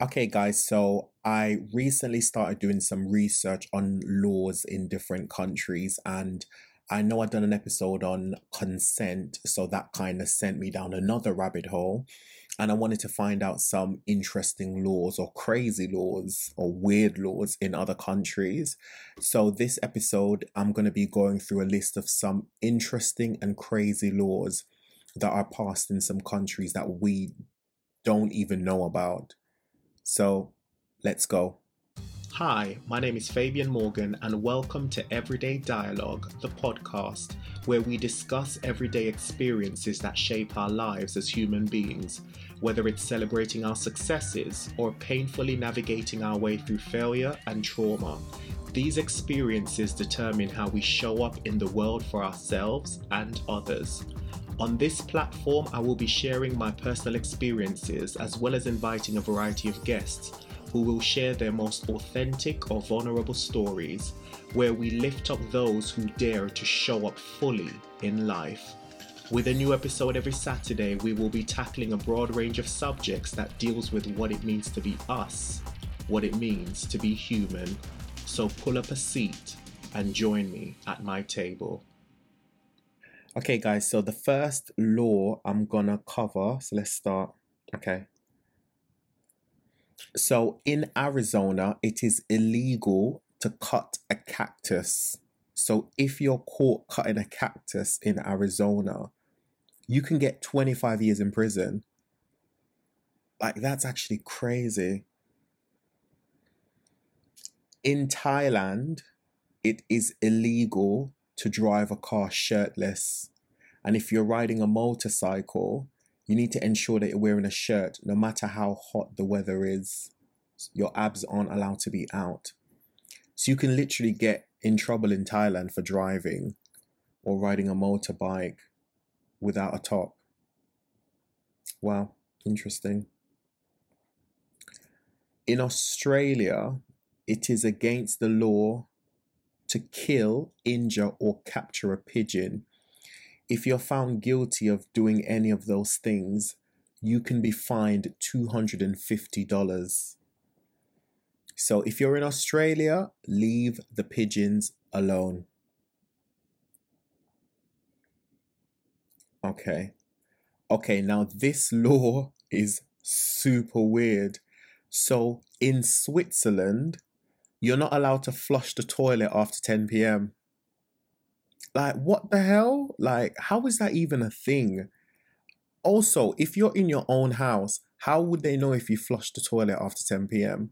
Okay, guys, so I recently started doing some research on laws in different countries, and I know I've done an episode on consent, so that kind of sent me down another rabbit hole. And I wanted to find out some interesting laws or crazy laws or weird laws in other countries. So, this episode, I'm going to be going through a list of some interesting and crazy laws that are passed in some countries that we don't even know about. So let's go. Hi, my name is Fabian Morgan, and welcome to Everyday Dialogue, the podcast where we discuss everyday experiences that shape our lives as human beings, whether it's celebrating our successes or painfully navigating our way through failure and trauma. These experiences determine how we show up in the world for ourselves and others. On this platform, I will be sharing my personal experiences as well as inviting a variety of guests who will share their most authentic or vulnerable stories, where we lift up those who dare to show up fully in life. With a new episode every Saturday, we will be tackling a broad range of subjects that deals with what it means to be us, what it means to be human. So pull up a seat and join me at my table. Okay, guys, so the first law I'm gonna cover, so let's start. Okay. So in Arizona, it is illegal to cut a cactus. So if you're caught cutting a cactus in Arizona, you can get 25 years in prison. Like, that's actually crazy. In Thailand, it is illegal to drive a car shirtless. And if you're riding a motorcycle, you need to ensure that you're wearing a shirt no matter how hot the weather is. Your abs aren't allowed to be out. So you can literally get in trouble in Thailand for driving or riding a motorbike without a top. Wow, interesting. In Australia, it is against the law to kill, injure, or capture a pigeon. If you're found guilty of doing any of those things, you can be fined $250. So if you're in Australia, leave the pigeons alone. Okay. Okay, now this law is super weird. So in Switzerland, you're not allowed to flush the toilet after 10 p.m. Like, what the hell? Like, how is that even a thing? Also, if you're in your own house, how would they know if you flush the toilet after 10 p.m.?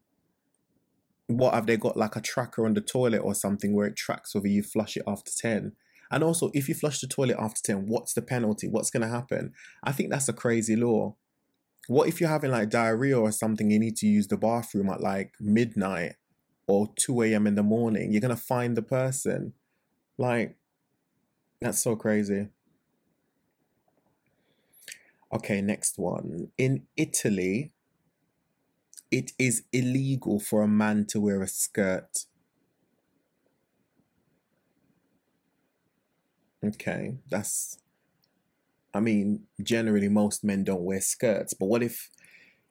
What have they got like a tracker on the toilet or something where it tracks whether you flush it after 10? And also, if you flush the toilet after 10, what's the penalty? What's going to happen? I think that's a crazy law. What if you're having like diarrhea or something, you need to use the bathroom at like midnight? Or 2 a.m. in the morning. You're going to find the person. Like, that's so crazy. Okay, next one. In Italy, it is illegal for a man to wear a skirt. Okay, that's. I mean, generally, most men don't wear skirts, but what if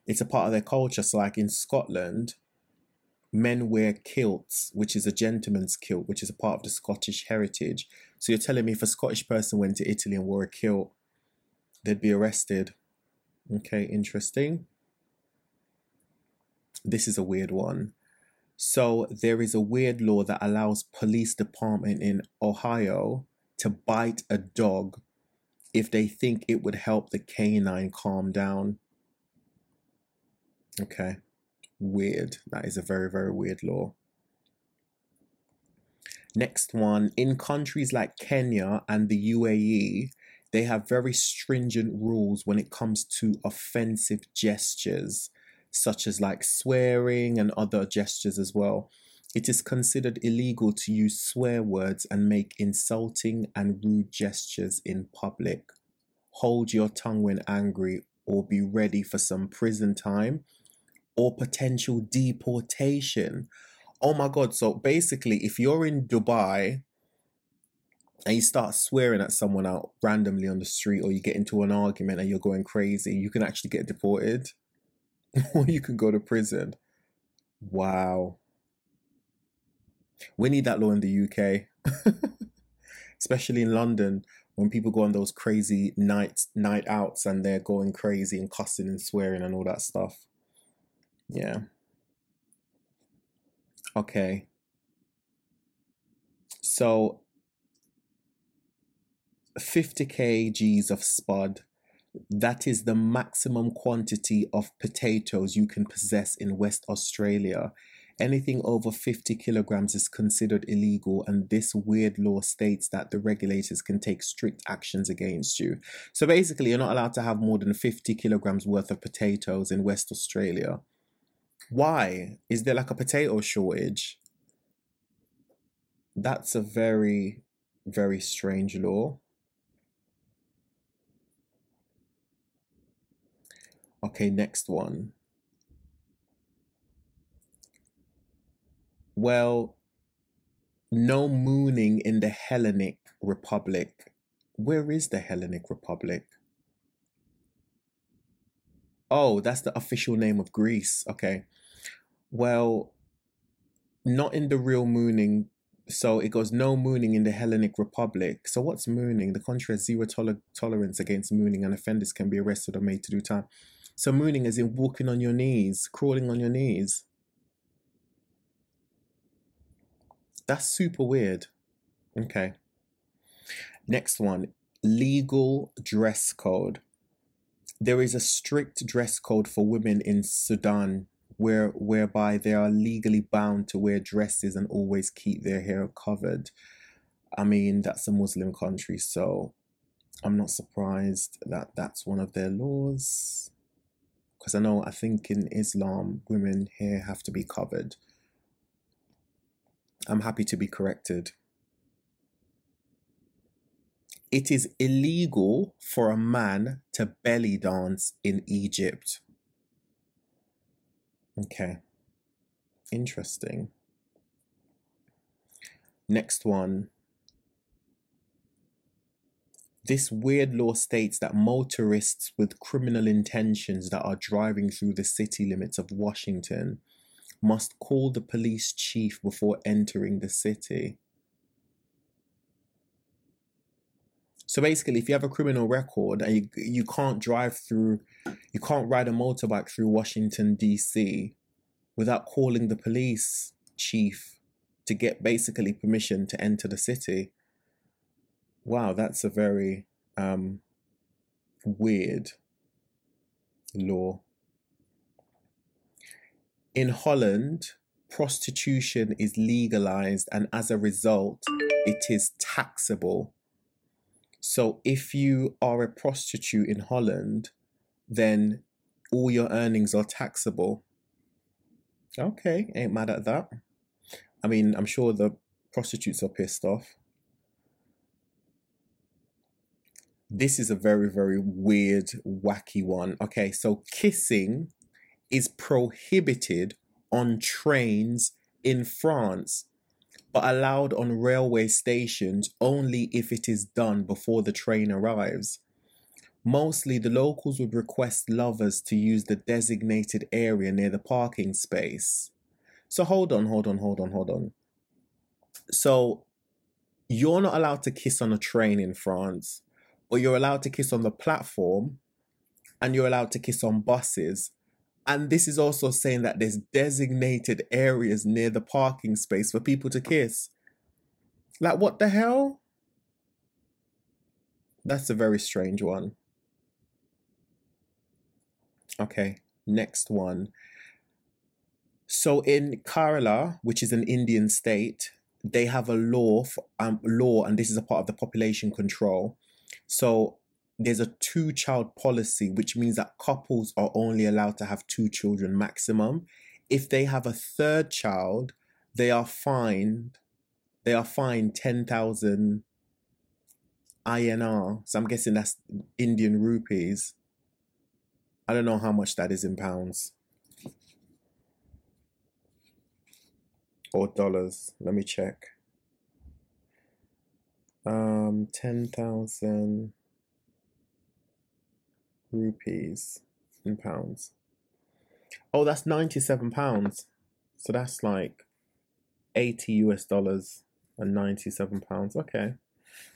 it's a part of their culture? So, like in Scotland, men wear kilts, which is a gentleman's kilt, which is a part of the Scottish heritage. So you're telling me if a Scottish person went to Italy and wore a kilt, they'd be arrested. Okay, interesting. This is a weird one. So there is a weird law that allows police department in Ohio to bite a dog if they think it would help the canine calm down. Okay weird. That is a very, very weird law. Next one in countries like Kenya and the UAE, they have very stringent rules when it comes to offensive gestures, such as like swearing and other gestures as well. It is considered illegal to use swear words and make insulting and rude gestures in public. Hold your tongue when angry or be ready for some prison time or potential deportation. Oh my God. So basically, if you're in Dubai and you start swearing at someone out randomly on the street or you get into an argument and you're going crazy, you can actually get deported. or you can go to prison. Wow. We need that law in the UK, especially in London when people go on those crazy night night outs and they're going crazy and cussing and swearing and all that stuff. Yeah. Okay. So 50 kgs of spud that is the maximum quantity of potatoes you can possess in West Australia. Anything over 50 kilograms is considered illegal, and this weird law states that the regulators can take strict actions against you. So basically, you're not allowed to have more than 50 kilograms worth of potatoes in West Australia. Why? Is there like a potato shortage? That's a very, very strange law. Okay, next one. Well, no mooning in the Hellenic Republic. Where is the Hellenic Republic? Oh, that's the official name of Greece. Okay. Well, not in the real mooning. So it goes no mooning in the Hellenic Republic. So what's mooning? The country has zero toler- tolerance against mooning, and offenders can be arrested or made to do time. So mooning is in walking on your knees, crawling on your knees. That's super weird. Okay. Next one legal dress code. There is a strict dress code for women in Sudan where whereby they are legally bound to wear dresses and always keep their hair covered. I mean, that's a Muslim country, so I'm not surprised that that's one of their laws because I know I think in Islam women here have to be covered. I'm happy to be corrected. It is illegal for a man to belly dance in Egypt. Okay. Interesting. Next one. This weird law states that motorists with criminal intentions that are driving through the city limits of Washington must call the police chief before entering the city. So basically, if you have a criminal record and you, you can't drive through, you can't ride a motorbike through Washington, D.C. without calling the police chief to get basically permission to enter the city, Wow, that's a very um, weird law. In Holland, prostitution is legalized, and as a result, it is taxable. So, if you are a prostitute in Holland, then all your earnings are taxable. Okay, ain't mad at that. I mean, I'm sure the prostitutes are pissed off. this is a very, very weird, wacky one. Okay, so kissing is prohibited on trains in France, but allowed on railway stations only if it is done before the train arrives. Mostly, the locals would request lovers to use the designated area near the parking space. So, hold on, hold on, hold on, hold on. So, you're not allowed to kiss on a train in France or you're allowed to kiss on the platform and you're allowed to kiss on buses. And this is also saying that there's designated areas near the parking space for people to kiss. Like, what the hell? That's a very strange one. Okay, next one. So in Kerala, which is an Indian state, they have a law for, um, law, and this is a part of the population control so there's a two child policy, which means that couples are only allowed to have two children maximum. If they have a third child, they are fined. They are fined ten thousand INR. So I'm guessing that's Indian rupees. I don't know how much that is in pounds or dollars. Let me check. Um, 10,000 rupees in pounds. Oh, that's ninety-seven pounds. So that's like eighty US dollars and ninety-seven pounds. Okay.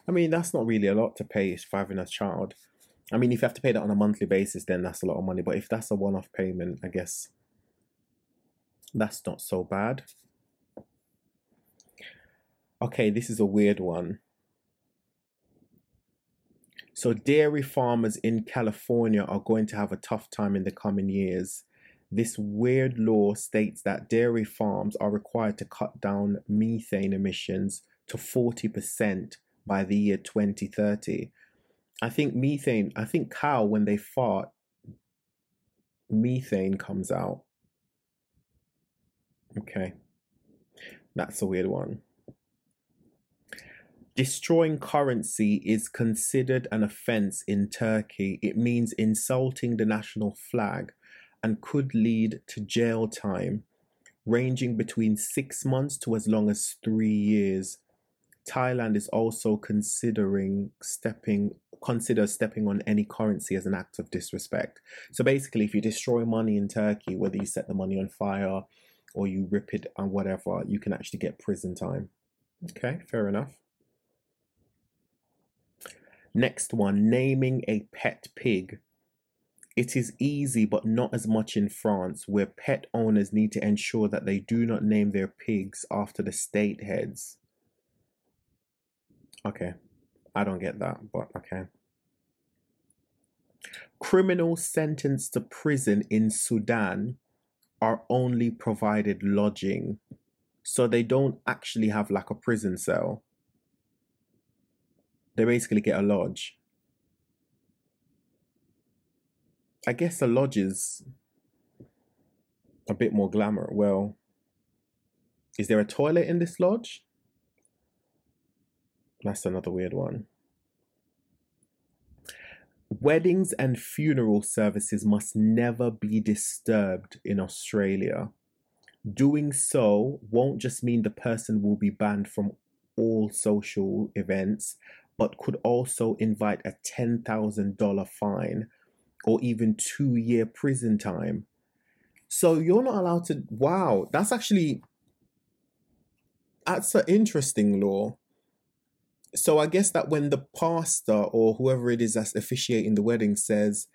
I mean, that's not really a lot to pay for having a child. I mean, if you have to pay that on a monthly basis, then that's a lot of money. But if that's a one-off payment, I guess that's not so bad. Okay, this is a weird one. So, dairy farmers in California are going to have a tough time in the coming years. This weird law states that dairy farms are required to cut down methane emissions to 40% by the year 2030. I think methane, I think cow, when they fart, methane comes out. Okay. That's a weird one. Destroying currency is considered an offense in Turkey. It means insulting the national flag and could lead to jail time ranging between six months to as long as three years. Thailand is also considering stepping consider stepping on any currency as an act of disrespect. So basically if you destroy money in Turkey, whether you set the money on fire or you rip it and whatever, you can actually get prison time. Okay, fair enough. Next one, naming a pet pig. It is easy, but not as much in France, where pet owners need to ensure that they do not name their pigs after the state heads. Okay, I don't get that, but okay. Criminals sentenced to prison in Sudan are only provided lodging, so they don't actually have like a prison cell they basically get a lodge. I guess a lodge is a bit more glamour. Well, is there a toilet in this lodge? That's another weird one. Weddings and funeral services must never be disturbed in Australia. Doing so won't just mean the person will be banned from all social events, but could also invite a $10,000 fine or even two year prison time. So you're not allowed to. Wow, that's actually. That's an interesting law. So I guess that when the pastor or whoever it is that's officiating the wedding says,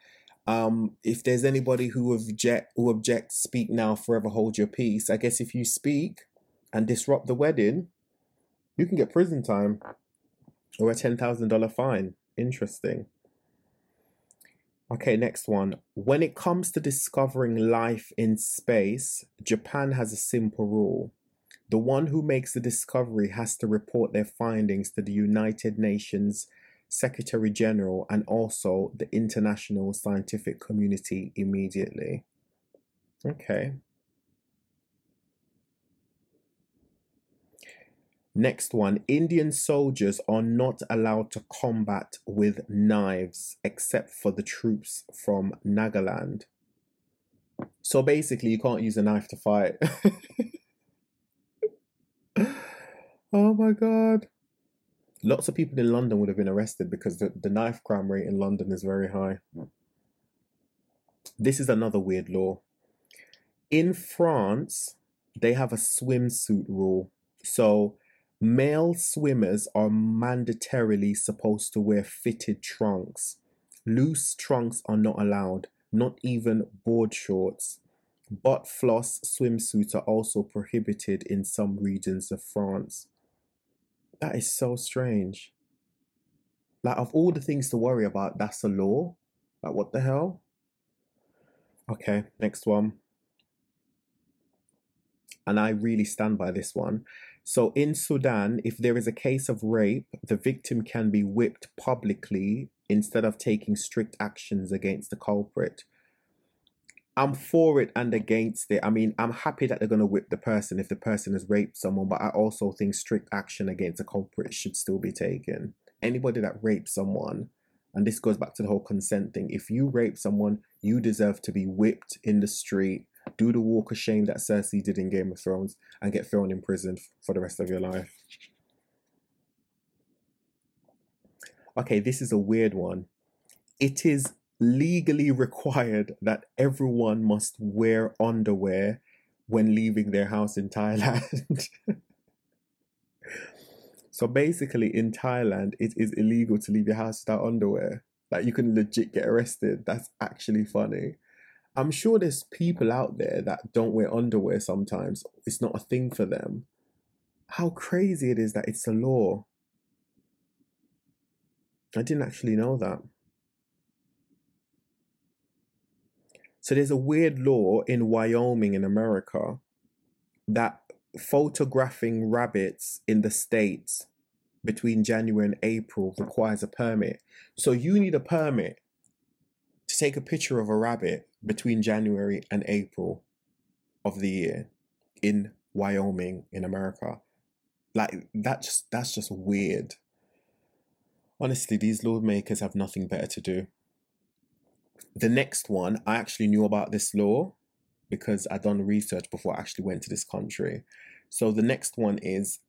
um, if there's anybody who object who objects, speak now, forever hold your peace. I guess if you speak and disrupt the wedding, you can get prison time or a $10,000 fine. Interesting. Okay, next one. When it comes to discovering life in space, Japan has a simple rule. The one who makes the discovery has to report their findings to the United Nations Secretary General and also the international scientific community immediately. Okay. Next one Indian soldiers are not allowed to combat with knives except for the troops from Nagaland. So basically, you can't use a knife to fight. oh my god. Lots of people in London would have been arrested because the, the knife crime rate in London is very high. This is another weird law. In France, they have a swimsuit rule. So Male swimmers are mandatorily supposed to wear fitted trunks. Loose trunks are not allowed, not even board shorts. Butt floss swimsuits are also prohibited in some regions of France. That is so strange. Like, of all the things to worry about, that's a law? Like, what the hell? Okay, next one. And I really stand by this one. So in Sudan, if there is a case of rape, the victim can be whipped publicly instead of taking strict actions against the culprit. I'm for it and against it. I mean, I'm happy that they're going to whip the person if the person has raped someone, but I also think strict action against a culprit should still be taken. Anybody that rapes someone, and this goes back to the whole consent thing, if you rape someone, you deserve to be whipped in the street do the walk of shame that Cersei did in Game of Thrones and get thrown in prison for the rest of your life. Okay, this is a weird one. It is legally required that everyone must wear underwear when leaving their house in Thailand. so basically, in Thailand, it is illegal to leave your house without underwear. Like you can legit get arrested. That's actually funny. I'm sure there's people out there that don't wear underwear sometimes. It's not a thing for them. How crazy it is that it's a law. I didn't actually know that. So there's a weird law in Wyoming in America that photographing rabbits in the States between January and April requires a permit. So you need a permit take a picture of a rabbit between January and April of the year in Wyoming in America. Like that just that's just weird. Honestly, these lawmakers have nothing better to do. The next one, I actually knew about this law because I'd done research before I actually went to this country. So the next one is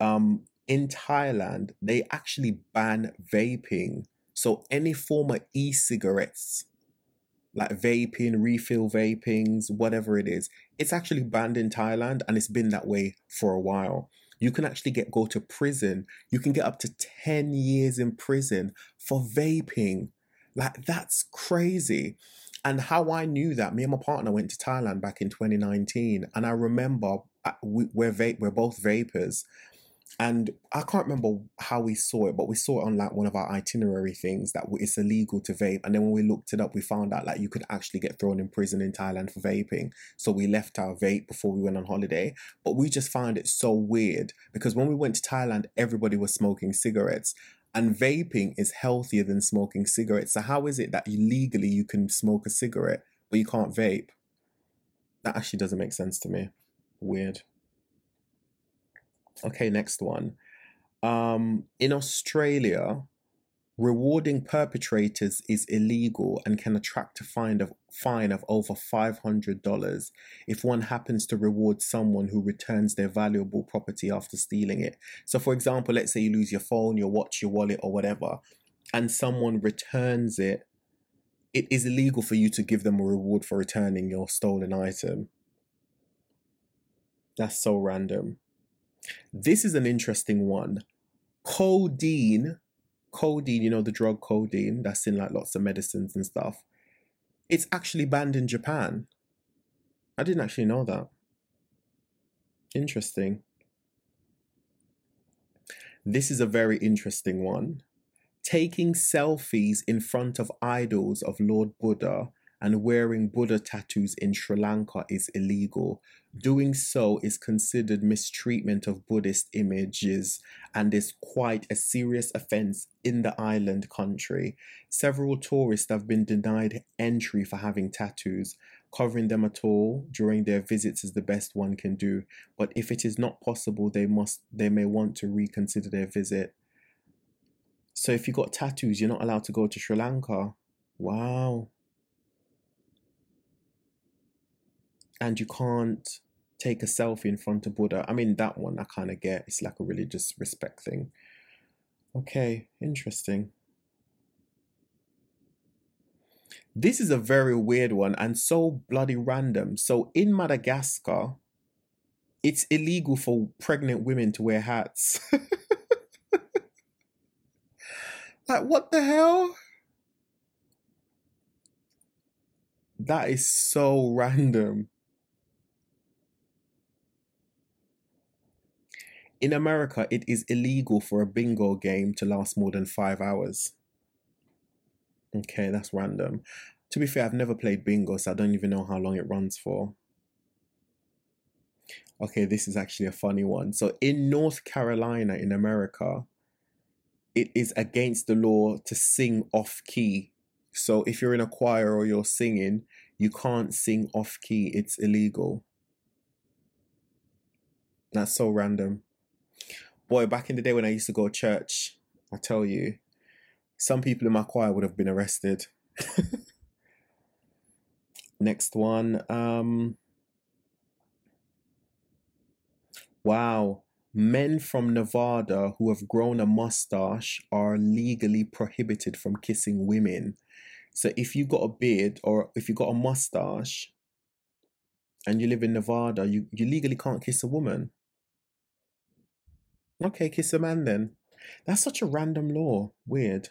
um in Thailand, they actually ban vaping. So any form of e-cigarettes, like vaping, refill vapings, whatever it is, it's actually banned in Thailand and it's been that way for a while. You can actually get go to prison. You can get up to 10 years in prison for vaping. Like that's crazy. And how I knew that, me and my partner went to Thailand back in 2019, and I remember uh, we're vape, we're both vapors, and I can't remember how we saw it, but we saw it on like one of our itinerary things that it's illegal to vape. And then when we looked it up, we found out like you could actually get thrown in prison in Thailand for vaping. So we left our vape before we went on holiday. But we just found it so weird because when we went to Thailand, everybody was smoking cigarettes. And vaping is healthier than smoking cigarettes. So how is it that legally you can smoke a cigarette but you can't vape? That actually doesn't make sense to me. Weird. Okay, next one. Um, in Australia, rewarding perpetrators is illegal and can attract a fine of fine of over $500 if one happens to reward someone who returns their valuable property after stealing it. So for example, let's say you lose your phone, your watch, your wallet or whatever and someone returns it, it is illegal for you to give them a reward for returning your stolen item. That's so random. This is an interesting one. Codeine, codeine, you know, the drug codeine that's in like lots of medicines and stuff. It's actually banned in Japan. I didn't actually know that. Interesting. This is a very interesting one. Taking selfies in front of idols of Lord Buddha and wearing Buddha tattoos in Sri Lanka is illegal. Doing so is considered mistreatment of Buddhist images and is quite a serious offense in the island country. Several tourists have been denied entry for having tattoos. Covering them at all during their visits is the best one can do, but if it is not possible, they must they may want to reconsider their visit. So if you've got tattoos, you're not allowed to go to Sri Lanka. Wow. And you can't take a selfie in front of Buddha. I mean, that one I kind of get. It's like a religious respect thing. Okay, interesting. This is a very weird one and so bloody random. So in Madagascar, it's illegal for pregnant women to wear hats. like, what the hell? That is so random. In America, it is illegal for a bingo game to last more than five hours. Okay, that's random. To be fair, I've never played bingo, so I don't even know how long it runs for. Okay, this is actually a funny one. So, in North Carolina, in America, it is against the law to sing off key. So, if you're in a choir or you're singing, you can't sing off key, it's illegal. That's so random boy, back in the day when I used to go to church, I tell you, some people in my choir would have been arrested. Next one. Um, wow. Men from Nevada who have grown a mustache are legally prohibited from kissing women. So if you got a beard or if you got a mustache and you live in Nevada, you, you legally can't kiss a woman. Okay, kiss a man then. That's such a random law. Weird.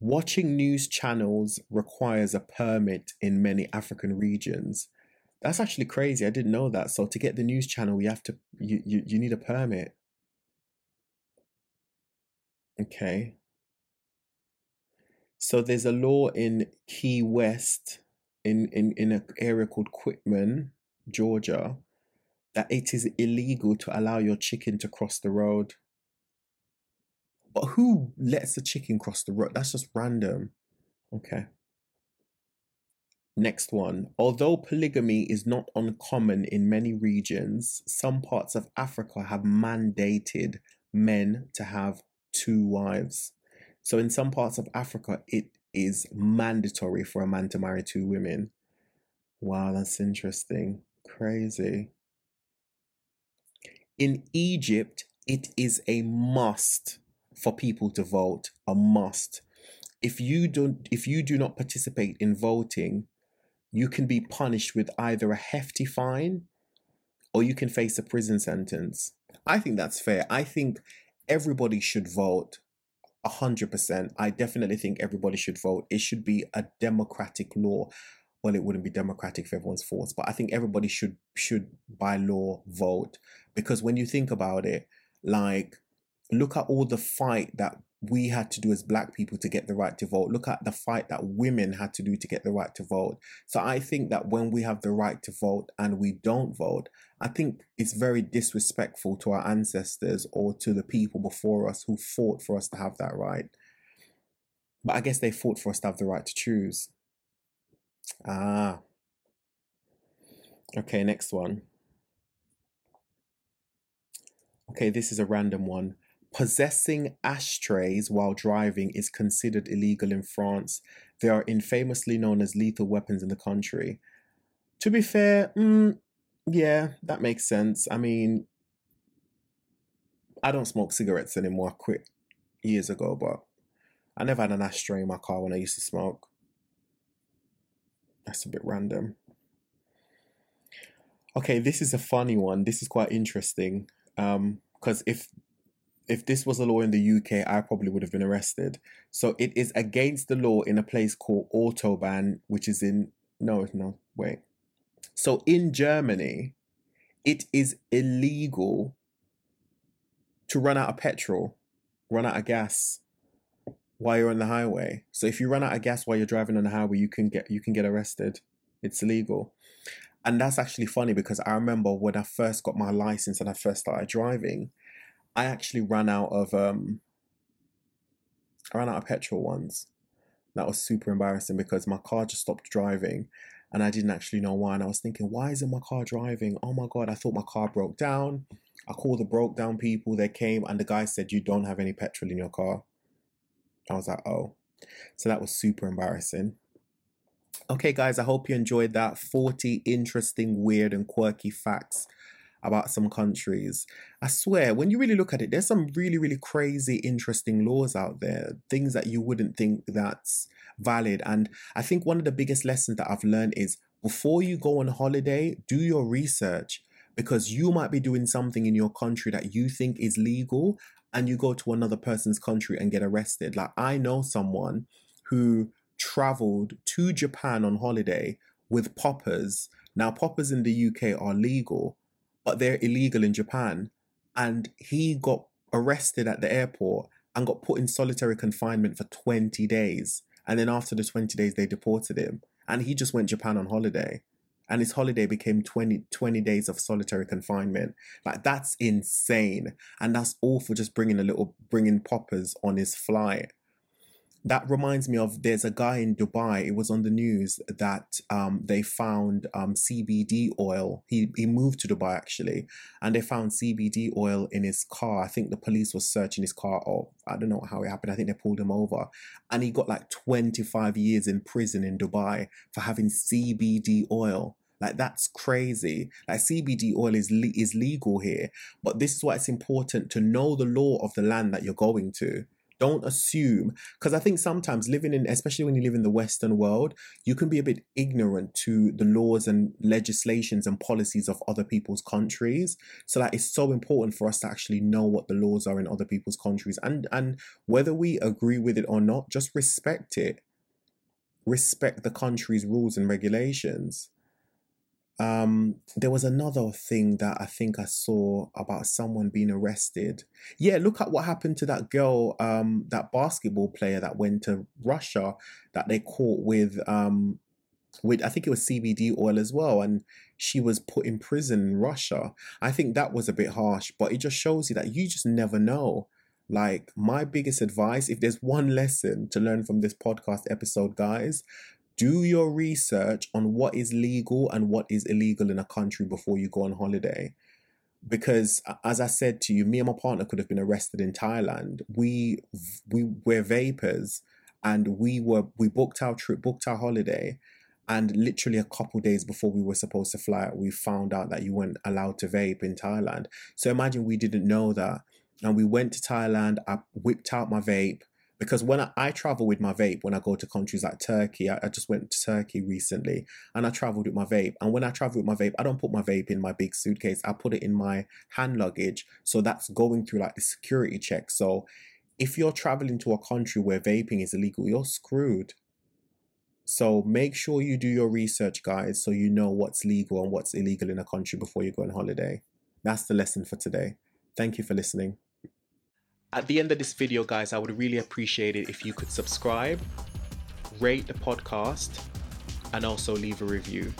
Watching news channels requires a permit in many African regions. That's actually crazy. I didn't know that. So to get the news channel, you have to you you, you need a permit. Okay. So there's a law in Key West in in in an area called Quitman, Georgia, that it is illegal to allow your chicken to cross the road. But who lets the chicken cross the road? That's just random. Okay. Next one. Although polygamy is not uncommon in many regions, some parts of Africa have mandated men to have two wives. So, in some parts of Africa, it is mandatory for a man to marry two women. Wow, that's interesting. Crazy. In Egypt, it is a must for people to vote, a must. If you don't if you do not participate in voting, you can be punished with either a hefty fine or you can face a prison sentence. I think that's fair. I think everybody should vote 100%. I definitely think everybody should vote. It should be a democratic law. Well, it wouldn't be democratic if everyone's forced, but I think everybody should should by law vote because when you think about it, like look at all the fight that we had to do as black people to get the right to vote. Look at the fight that women had to do to get the right to vote. So I think that when we have the right to vote and we don't vote, I think it's very disrespectful to our ancestors or to the people before us who fought for us to have that right. But I guess they fought for us to have the right to choose. Ah. Okay, next one. Okay, this is a random one. Possessing ashtrays while driving is considered illegal in France. They are infamously known as lethal weapons in the country. To be fair, mm, yeah, that makes sense. I mean, I don't smoke cigarettes anymore. I quit years ago, but I never had an ashtray in my car when I used to smoke. That's a bit random. Okay, this is a funny one. This is quite interesting. Um, because if if this was a law in the UK, I probably would have been arrested. So it is against the law in a place called Autobahn, which is in no, no, wait. So in Germany, it is illegal to run out of petrol, run out of gas while you're on the highway. So if you run out of gas while you're driving on the highway, you can get you can get arrested. It's illegal. And that's actually funny because I remember when I first got my license and I first started driving, I actually ran out of um I ran out of petrol once. That was super embarrassing because my car just stopped driving and I didn't actually know why. And I was thinking, why isn't my car driving? Oh my god, I thought my car broke down. I called the broke down people, they came and the guy said, You don't have any petrol in your car. I was like, oh. So that was super embarrassing. Okay, guys, I hope you enjoyed that 40 interesting, weird, and quirky facts about some countries. I swear, when you really look at it, there's some really, really crazy, interesting laws out there, things that you wouldn't think that's valid. And I think one of the biggest lessons that I've learned is before you go on holiday, do your research because you might be doing something in your country that you think is legal and you go to another person's country and get arrested. Like, I know someone who traveled to Japan on holiday with poppers. Now, poppers in the UK are legal, but they're illegal in Japan. And he got arrested at the airport and got put in solitary confinement for 20 days. And then after the 20 days, they deported him. And he just went Japan on holiday. And his holiday became 20, 20 days of solitary confinement. Like, that's insane. And that's all for just bringing a little, bringing poppers on his flight that reminds me of there's a guy in Dubai. It was on the news that um, they found um, CBD oil. He he moved to Dubai actually, and they found CBD oil in his car. I think the police was searching his car. Or I don't know how it happened. I think they pulled him over, and he got like 25 years in prison in Dubai for having CBD oil. Like that's crazy. Like CBD oil is le- is legal here, but this is why it's important to know the law of the land that you're going to don't assume because i think sometimes living in especially when you live in the western world you can be a bit ignorant to the laws and legislations and policies of other people's countries. So that it's so important for us to actually know what the laws are in other people's countries and and whether we agree with it or not just respect it. Respect the country's rules and regulations um there was another thing that i think i saw about someone being arrested. Yeah look at what happened to that girl um that basketball player that went to russia that they caught with um with i think it was cbd oil as well and she was put in prison in russia. I think that was a bit harsh but it just shows you that you just never know. Like my biggest advice if there's one lesson to learn from this podcast episode guys do your research on what is legal and what is illegal in a country before you go on holiday. Because as i said to you me and my partner could have been arrested in thailand. We we were vapors and we were we booked our trip booked our holiday and literally a couple days before we were supposed to fly we found out that you weren't allowed to vape in thailand. So imagine we didn't know that. And we went to thailand i whipped out my vape because when I, I, travel with my vape when I go to countries like Turkey, I, I, just went to Turkey recently and I traveled with my vape. And when I travel with my vape, I don't put my vape in my big suitcase. I put it in my hand luggage. So that's going through like the security check. So if you're traveling to a country where vaping is illegal, you're screwed. So make sure you do your research, guys, so you know what's legal and what's illegal in a country before you go on holiday. That's the lesson for today. Thank you for listening. At the end of this video, guys, I would really appreciate it if you could subscribe, rate the podcast, and also leave a review.